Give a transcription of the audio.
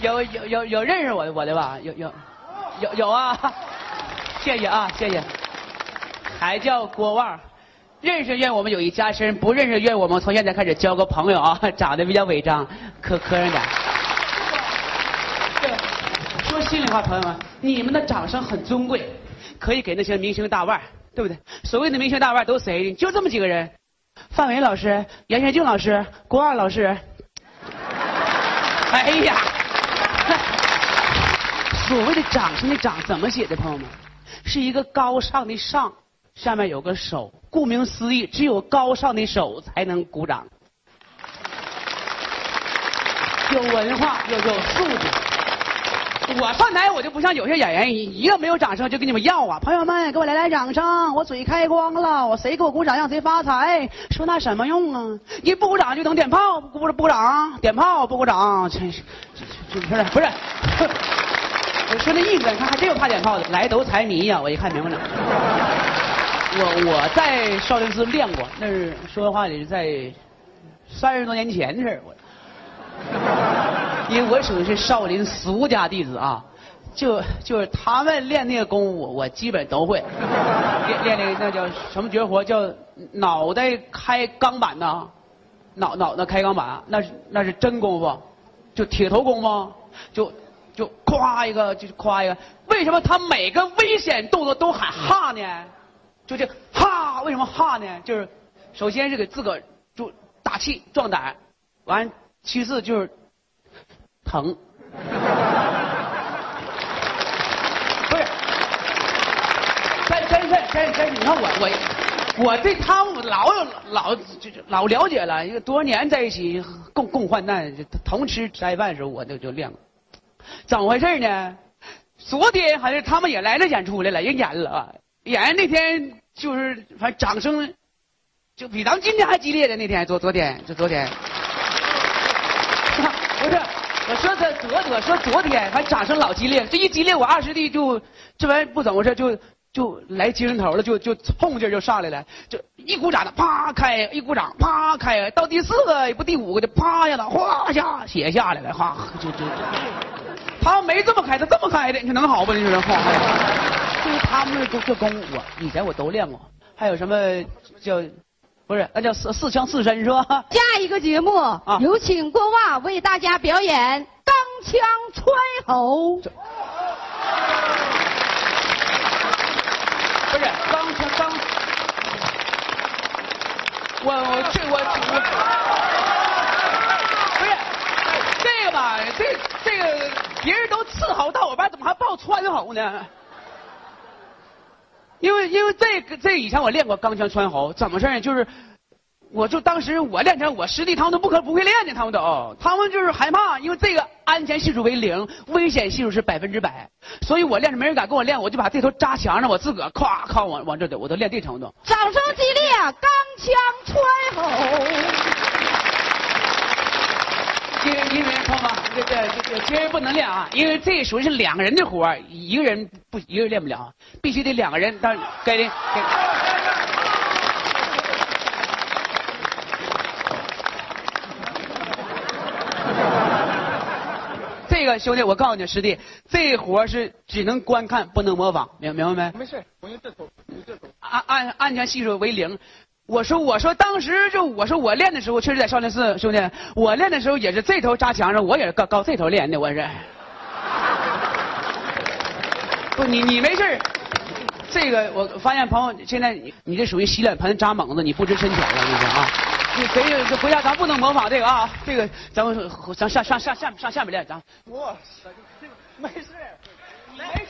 有有有有认识我的我的吧？有有有有啊！谢谢啊，谢谢。还叫郭旺，认识愿我们友谊加深，不认识愿我们从现在开始交个朋友啊！长得比较违章，磕磕碜点。对，说心里话，朋友们，你们的掌声很尊贵，可以给那些明星大腕，对不对？所谓的明星大腕都谁？就这么几个人：范伟老师、严学静老师、郭二老师。哎呀，所谓的掌声的掌怎么写的，朋友们？是一个高尚的上，下面有个手。顾名思义，只有高尚的手才能鼓掌。有文化，有有素质。我上台，我就不像有些演员，一个没有掌声就跟你们要啊！朋友们，给我来来掌声！我嘴开光了，我谁给我鼓掌让谁发财。说那什么用啊？你不鼓掌就等点炮，不不鼓掌，点炮不鼓掌，真是，不是不是。我说那意思，你看还真有怕点炮的，来都财迷呀！我一看明白了。我我在少林寺练过，那是说实话得在三十多年前的事儿。我。因为我属于是少林俗家弟子啊，就就是他们练那个功夫，我基本都会。练练那个那叫什么绝活？叫脑袋开钢板呐，脑脑袋开钢板，那是那是真功夫，就铁头功吗？就就咵一个，就夸一个。为什么他每个危险动作都喊哈呢？就这哈，为什么哈呢？就是首先是给自个儿就打气壮胆，完其次就是。疼，不是，真真是真真，你看我我我对他们老有老就老了解了，因为多年在一起共共患难，同吃斋饭时候我就就练过。怎么回事呢？昨天好像他们也来了演出来了，也演了，演那天就是反正掌声就比咱们今天还激烈的那天，昨昨天就昨天，不是。我说他昨昨说昨天反正掌声老激烈，这一激烈我二师弟就这玩意不怎么回事，就就来精神头了，就就冲劲就上来了，就一鼓掌的啪开，一鼓掌啪开，到第四个也不第五个就啪一下子哗下血下来了，哗就就他没这么开，他这么开的，你能好不？你说哗，就是他们这这功我以前我都练过，还有什么叫？不是，那叫四四枪四身是吧？下一个节目，有请郭袜为大家表演钢枪穿喉。不是钢枪钢，我我这我我，不是这个吧？这这个别人都伺候到我班，怎么还报穿喉呢？因为因为这个这以前我练过钢枪穿喉，怎么事呢？就是，我就当时我练成我师弟他们都不可不会练的，他们都，他们就是害怕，因为这个安全系数为零，危险系数是百分之百，所以我练着没人敢跟我练，我就把这头扎墙上，我自个儿咵靠往往这走，我都练这程度。掌声激烈，钢枪穿喉。因为因为朋友们，这这这这别人不能练啊，因为这属于是两个人的活一个人不一个人练不了，必须得两个人。但该的给。这个兄弟，我告诉你，师弟，这活是只能观看，不能模仿，明明白没？没事，我用这头，用这头。安安安全系数为零。我说，我说，当时就我说我练的时候，确实在少林寺，兄弟，我练的时候也是这头扎墙上，我也是高高这头练的，我是。不，你你没事这个我发现朋友现在你你这属于洗脸盆扎猛子，你不知深浅了，你说啊？你可以回家咱不能模仿这个啊，这个咱们咱上上上上上下面练，咱。哇塞，没事，没事。